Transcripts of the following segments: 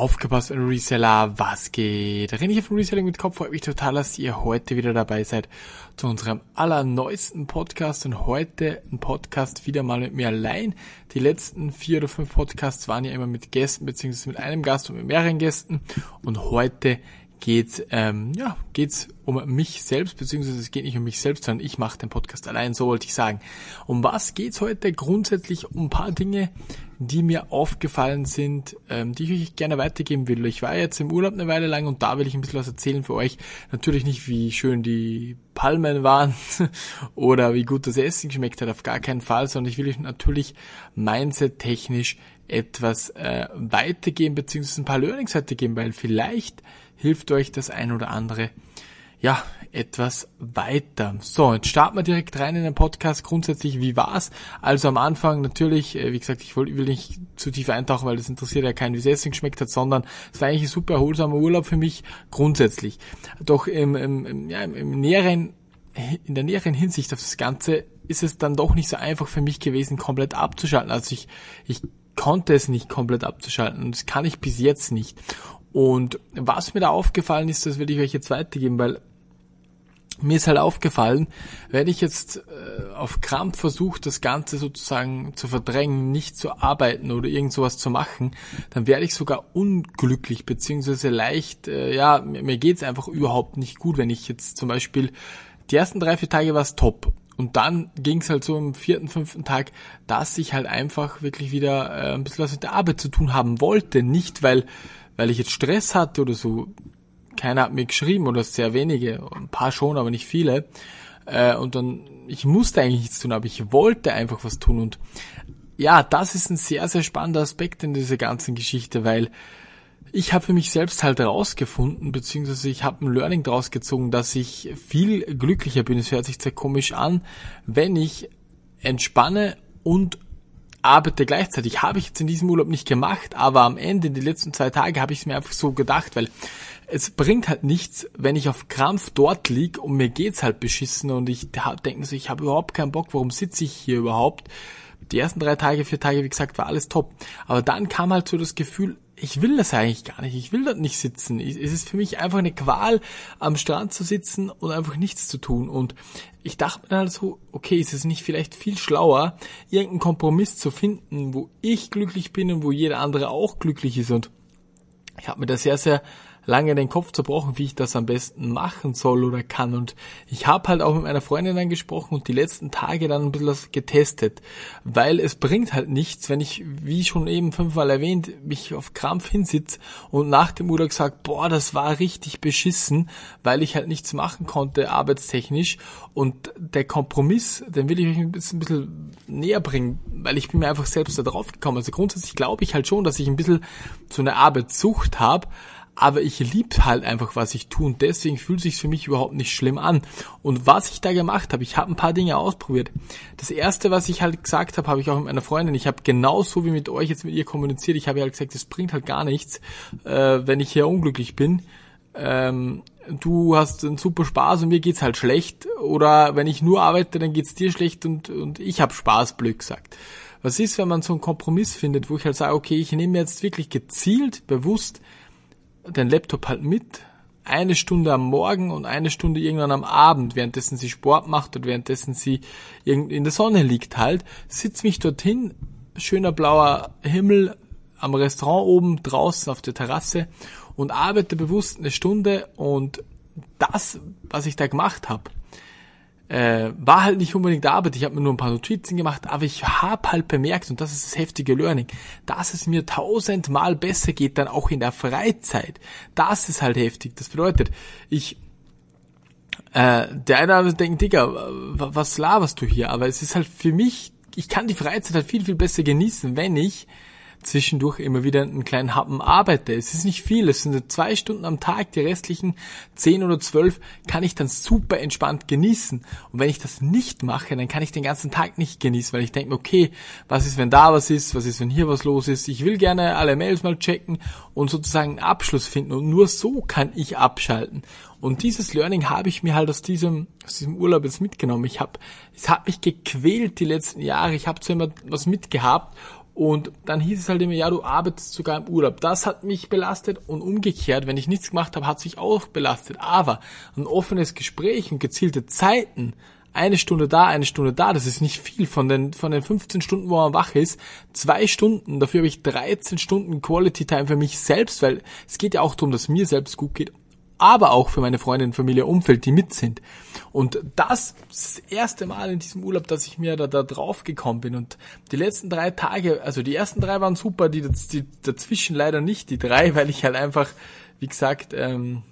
Aufgepasst, Reseller, was geht? René von Reselling mit Kopf, freut mich total, dass ihr heute wieder dabei seid zu unserem allerneuesten Podcast und heute ein Podcast wieder mal mit mir allein. Die letzten vier oder fünf Podcasts waren ja immer mit Gästen, beziehungsweise mit einem Gast und mit mehreren Gästen und heute geht ähm, ja geht's um mich selbst beziehungsweise es geht nicht um mich selbst, sondern ich mache den Podcast allein. So wollte ich sagen. Um was geht's heute? Grundsätzlich um ein paar Dinge, die mir aufgefallen sind, ähm, die ich euch gerne weitergeben will. Ich war jetzt im Urlaub eine Weile lang und da will ich ein bisschen was erzählen für euch. Natürlich nicht, wie schön die Palmen waren oder wie gut das Essen geschmeckt hat, auf gar keinen Fall, sondern ich will euch natürlich mindset-technisch etwas äh, weitergeben, beziehungsweise ein paar Learnings weitergeben, weil vielleicht hilft euch das ein oder andere ja, etwas weiter. So, jetzt starten wir direkt rein in den Podcast. Grundsätzlich, wie war's? Also am Anfang natürlich, äh, wie gesagt, ich will nicht zu tief eintauchen, weil das interessiert ja keinen, wie es Essen geschmeckt hat, sondern es war eigentlich ein super erholsamer Urlaub für mich, grundsätzlich. Doch im, im, ja, im, im näheren, in der näheren Hinsicht auf das Ganze ist es dann doch nicht so einfach für mich gewesen, komplett abzuschalten. Also ich, ich konnte es nicht komplett abzuschalten und das kann ich bis jetzt nicht. Und was mir da aufgefallen ist, das will ich euch jetzt weitergeben, weil mir ist halt aufgefallen, wenn ich jetzt äh, auf Krampf versuche, das Ganze sozusagen zu verdrängen, nicht zu arbeiten oder irgend sowas zu machen, dann werde ich sogar unglücklich, beziehungsweise leicht, äh, ja, mir, mir geht's einfach überhaupt nicht gut, wenn ich jetzt zum Beispiel, die ersten drei, vier Tage war es top. Und dann ging's halt so im vierten, fünften Tag, dass ich halt einfach wirklich wieder äh, ein bisschen was mit der Arbeit zu tun haben wollte. Nicht, weil, weil ich jetzt Stress hatte oder so, keiner hat mir geschrieben oder sehr wenige, ein paar schon, aber nicht viele. Äh, und dann, ich musste eigentlich nichts tun, aber ich wollte einfach was tun. Und ja, das ist ein sehr, sehr spannender Aspekt in dieser ganzen Geschichte, weil ich habe für mich selbst halt herausgefunden, beziehungsweise ich habe ein Learning daraus gezogen, dass ich viel glücklicher bin. Es hört sich sehr komisch an, wenn ich entspanne und arbeite gleichzeitig. Habe ich jetzt in diesem Urlaub nicht gemacht, aber am Ende, die letzten zwei Tage, habe ich es mir einfach so gedacht, weil es bringt halt nichts, wenn ich auf Krampf dort lieg und mir geht's halt beschissen und ich denke so, ich habe überhaupt keinen Bock, warum sitze ich hier überhaupt? Die ersten drei Tage, vier Tage, wie gesagt, war alles top. Aber dann kam halt so das Gefühl, ich will das eigentlich gar nicht. Ich will dort nicht sitzen. Es ist für mich einfach eine Qual, am Strand zu sitzen und einfach nichts zu tun. Und ich dachte mir halt so, okay, ist es nicht vielleicht viel schlauer, irgendeinen Kompromiss zu finden, wo ich glücklich bin und wo jeder andere auch glücklich ist. Und ich habe mir da sehr, sehr lange den Kopf zerbrochen, wie ich das am besten machen soll oder kann. Und ich habe halt auch mit meiner Freundin dann gesprochen und die letzten Tage dann ein bisschen das getestet, weil es bringt halt nichts, wenn ich, wie schon eben fünfmal erwähnt, mich auf Krampf hinsitz und nach dem Urlaub sagt, boah, das war richtig beschissen, weil ich halt nichts machen konnte, arbeitstechnisch. Und der Kompromiss, den will ich euch ein bisschen, ein bisschen näher bringen, weil ich bin mir einfach selbst da drauf gekommen. Also grundsätzlich glaube ich halt schon, dass ich ein bisschen so eine Arbeitssucht habe, aber ich liebe halt einfach, was ich tue und deswegen fühlt sich für mich überhaupt nicht schlimm an. Und was ich da gemacht habe, ich habe ein paar Dinge ausprobiert. Das erste, was ich halt gesagt habe, habe ich auch mit meiner Freundin. Ich habe genauso wie mit euch jetzt mit ihr kommuniziert. Ich habe halt gesagt, es bringt halt gar nichts, äh, wenn ich hier unglücklich bin. Ähm, du hast einen super Spaß und mir geht's halt schlecht. Oder wenn ich nur arbeite, dann geht's dir schlecht und, und ich habe Spaß, blöd gesagt. Was ist, wenn man so einen Kompromiss findet, wo ich halt sage, okay, ich nehme jetzt wirklich gezielt, bewusst den Laptop halt mit, eine Stunde am Morgen und eine Stunde irgendwann am Abend, währenddessen sie Sport macht und währenddessen sie in der Sonne liegt halt, sitz mich dorthin, schöner blauer Himmel am Restaurant oben draußen auf der Terrasse und arbeite bewusst eine Stunde und das, was ich da gemacht habe, äh, war halt nicht unbedingt Arbeit, ich habe mir nur ein paar Notizen gemacht, aber ich habe halt bemerkt, und das ist das heftige Learning, dass es mir tausendmal besser geht, dann auch in der Freizeit. Das ist halt heftig. Das bedeutet, ich äh, der eine oder andere denkt, Digga, was laberst du hier? Aber es ist halt für mich, ich kann die Freizeit halt viel, viel besser genießen, wenn ich zwischendurch immer wieder einen kleinen Happen arbeite. Es ist nicht viel, es sind zwei Stunden am Tag, die restlichen zehn oder zwölf kann ich dann super entspannt genießen. Und wenn ich das nicht mache, dann kann ich den ganzen Tag nicht genießen, weil ich denke, okay, was ist, wenn da was ist, was ist, wenn hier was los ist. Ich will gerne alle Mails mal checken und sozusagen einen Abschluss finden und nur so kann ich abschalten. Und dieses Learning habe ich mir halt aus diesem, aus diesem Urlaub jetzt mitgenommen. Ich habe, es hat mich gequält die letzten Jahre. Ich habe zwar immer was mitgehabt Und dann hieß es halt immer, ja, du arbeitest sogar im Urlaub. Das hat mich belastet und umgekehrt, wenn ich nichts gemacht habe, hat sich auch belastet. Aber ein offenes Gespräch und gezielte Zeiten, eine Stunde da, eine Stunde da, das ist nicht viel von den, von den 15 Stunden, wo man wach ist. Zwei Stunden, dafür habe ich 13 Stunden Quality Time für mich selbst, weil es geht ja auch darum, dass mir selbst gut geht aber auch für meine Freundin, Familie, Umfeld, die mit sind. Und das ist das erste Mal in diesem Urlaub, dass ich mir da, da drauf gekommen bin. Und die letzten drei Tage, also die ersten drei waren super, die, die dazwischen leider nicht, die drei, weil ich halt einfach, wie gesagt, ähm,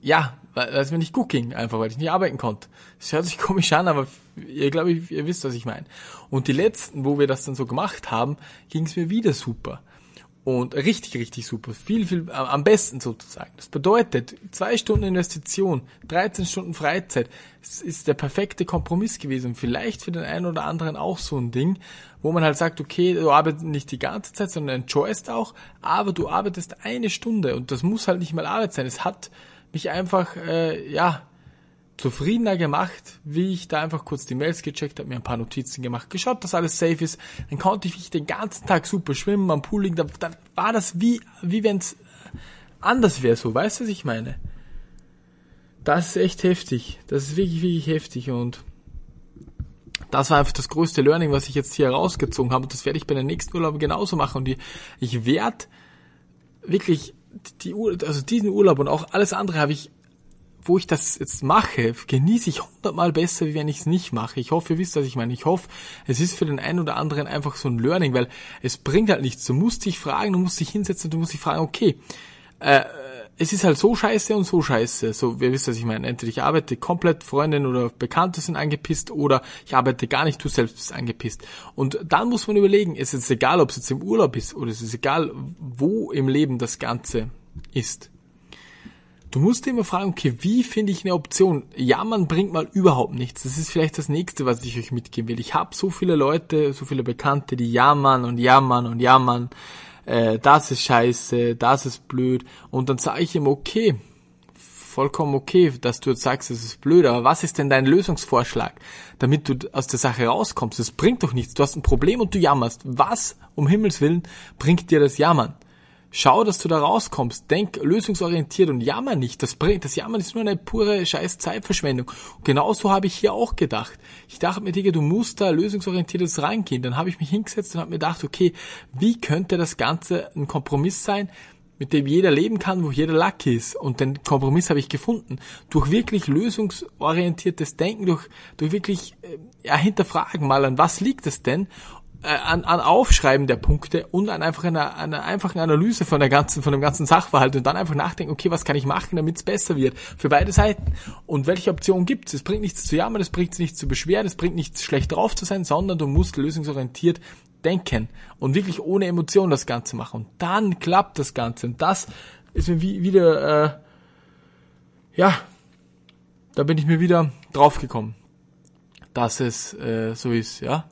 ja, weil es mir nicht gut ging, einfach weil ich nicht arbeiten konnte. Das hört sich komisch an, aber ihr glaube ich, ihr wisst, was ich meine. Und die letzten, wo wir das dann so gemacht haben, ging es mir wieder super. Und richtig, richtig super. Viel, viel am besten sozusagen. Das bedeutet, zwei Stunden Investition, 13 Stunden Freizeit. Es ist der perfekte Kompromiss gewesen. Vielleicht für den einen oder anderen auch so ein Ding, wo man halt sagt, okay, du arbeitest nicht die ganze Zeit, sondern enjoyst auch, aber du arbeitest eine Stunde und das muss halt nicht mal Arbeit sein. Es hat mich einfach, äh, ja, zufriedener gemacht, wie ich da einfach kurz die Mails gecheckt habe, mir ein paar Notizen gemacht, geschaut, dass alles safe ist. Dann konnte ich den ganzen Tag super schwimmen, am Pool liegen. Da, da war das wie, wie wenn es anders wäre, so. Weißt du, was ich meine? Das ist echt heftig. Das ist wirklich, wirklich heftig und das war einfach das größte Learning, was ich jetzt hier rausgezogen habe. Und das werde ich bei den nächsten Urlauben genauso machen. Und ich werde wirklich die, also diesen Urlaub und auch alles andere habe ich wo ich das jetzt mache, genieße ich hundertmal besser, wie wenn ich es nicht mache. Ich hoffe, ihr wisst, was ich meine. Ich hoffe, es ist für den einen oder anderen einfach so ein Learning, weil es bringt halt nichts. Du musst dich fragen, du musst dich hinsetzen du musst dich fragen, okay, äh, es ist halt so scheiße und so scheiße. So, ihr wisst, was ich meine. Entweder ich arbeite komplett, Freundin oder Bekannte sind angepisst oder ich arbeite gar nicht, du selbst bist angepisst. Und dann muss man überlegen, ist es egal, ob es jetzt im Urlaub ist oder es ist egal, wo im Leben das Ganze ist. Du musst dir immer fragen, okay, wie finde ich eine Option? Jammern bringt mal überhaupt nichts. Das ist vielleicht das nächste, was ich euch mitgeben will. Ich habe so viele Leute, so viele Bekannte, die jammern und jammern und jammern. Äh, das ist scheiße, das ist blöd. Und dann sage ich ihm, okay, vollkommen okay, dass du jetzt sagst, es ist blöd, aber was ist denn dein Lösungsvorschlag, damit du aus der Sache rauskommst? Das bringt doch nichts. Du hast ein Problem und du jammerst. Was, um Himmels Willen, bringt dir das Jammern? Schau, dass du da rauskommst. Denk lösungsorientiert und jammer nicht. Das bringt, das Jammern ist nur eine pure scheiß Zeitverschwendung. Und genauso habe ich hier auch gedacht. Ich dachte mir, Digga, du musst da lösungsorientiertes reingehen. Dann habe ich mich hingesetzt und habe mir gedacht, okay, wie könnte das Ganze ein Kompromiss sein, mit dem jeder leben kann, wo jeder lucky ist. Und den Kompromiss habe ich gefunden. Durch wirklich lösungsorientiertes Denken, durch, durch wirklich äh, ja, hinterfragen mal, an was liegt es denn? Äh, an, an Aufschreiben der Punkte und an einfach einer, einer einfachen Analyse von der ganzen, von dem ganzen Sachverhalt und dann einfach nachdenken, okay, was kann ich machen, damit es besser wird für beide Seiten? Und welche Optionen gibt es? Es bringt nichts zu jammern, es bringt nichts zu beschweren, es bringt nichts schlecht drauf zu sein, sondern du musst lösungsorientiert denken und wirklich ohne Emotion das Ganze machen. Und dann klappt das Ganze. Und das ist mir wie, wieder, äh, ja, da bin ich mir wieder draufgekommen, dass es äh, so ist, ja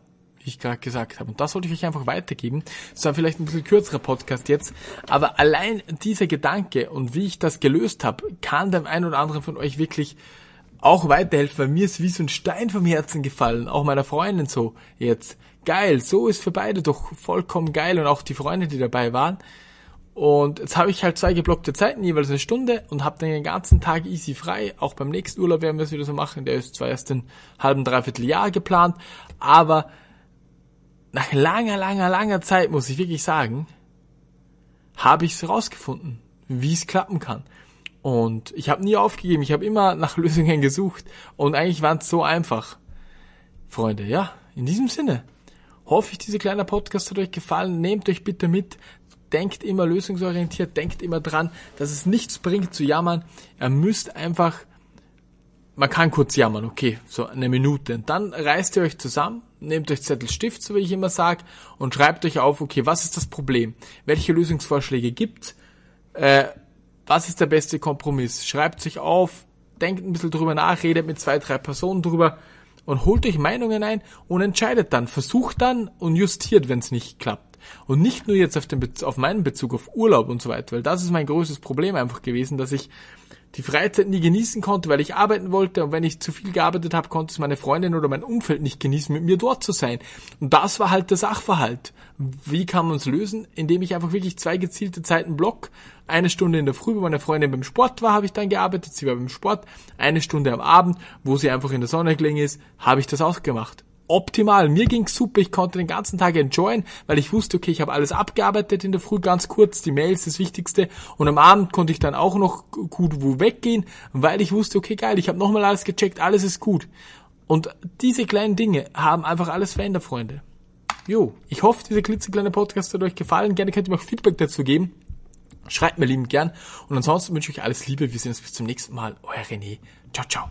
ich gerade gesagt habe. Und das wollte ich euch einfach weitergeben. Es war vielleicht ein bisschen kürzerer Podcast jetzt, aber allein dieser Gedanke und wie ich das gelöst habe, kann dem einen oder anderen von euch wirklich auch weiterhelfen, weil mir ist wie so ein Stein vom Herzen gefallen, auch meiner Freundin so jetzt. Geil, so ist für beide doch vollkommen geil und auch die Freunde, die dabei waren. Und jetzt habe ich halt zwei geblockte Zeiten, jeweils eine Stunde und habe den ganzen Tag easy frei. Auch beim nächsten Urlaub werden wir es wieder so machen. Der ist zwar erst ein halben, dreiviertel Jahr geplant, aber nach langer, langer, langer Zeit, muss ich wirklich sagen, habe ich es rausgefunden, wie es klappen kann. Und ich habe nie aufgegeben, ich habe immer nach Lösungen gesucht und eigentlich waren es so einfach. Freunde, ja, in diesem Sinne hoffe ich, dieser kleine Podcast hat euch gefallen. Nehmt euch bitte mit, denkt immer lösungsorientiert, denkt immer dran, dass es nichts bringt zu jammern. Ihr müsst einfach, man kann kurz jammern, okay, so eine Minute. Und dann reißt ihr euch zusammen nehmt euch Zettel Stift, so wie ich immer sage, und schreibt euch auf, okay, was ist das Problem? Welche Lösungsvorschläge gibt's? Äh, was ist der beste Kompromiss? Schreibt sich auf, denkt ein bisschen drüber nach, redet mit zwei, drei Personen drüber und holt euch Meinungen ein und entscheidet dann, versucht dann und justiert, wenn es nicht klappt. Und nicht nur jetzt auf, den Be auf meinen Bezug auf Urlaub und so weiter, weil das ist mein größtes Problem einfach gewesen, dass ich die Freizeit nie genießen konnte, weil ich arbeiten wollte und wenn ich zu viel gearbeitet habe, konnte es meine Freundin oder mein Umfeld nicht genießen, mit mir dort zu sein. Und das war halt der Sachverhalt. Wie kann man es lösen? Indem ich einfach wirklich zwei gezielte Zeiten block. Eine Stunde in der Früh, wo meine Freundin beim Sport war, habe ich dann gearbeitet, sie war beim Sport. Eine Stunde am Abend, wo sie einfach in der Sonne gelegen ist, habe ich das auch gemacht optimal. Mir ging's super, ich konnte den ganzen Tag enjoyen, weil ich wusste, okay, ich habe alles abgearbeitet in der Früh, ganz kurz, die Mails, das Wichtigste. Und am Abend konnte ich dann auch noch gut wo weggehen, weil ich wusste, okay, geil, ich habe nochmal alles gecheckt, alles ist gut. Und diese kleinen Dinge haben einfach alles verändert, Freunde. Jo, ich hoffe, dieser klitzekleine Podcast hat euch gefallen. Gerne könnt ihr mir auch Feedback dazu geben. Schreibt mir lieben gern. Und ansonsten wünsche ich euch alles Liebe. Wir sehen uns bis zum nächsten Mal. Euer René. Ciao, ciao.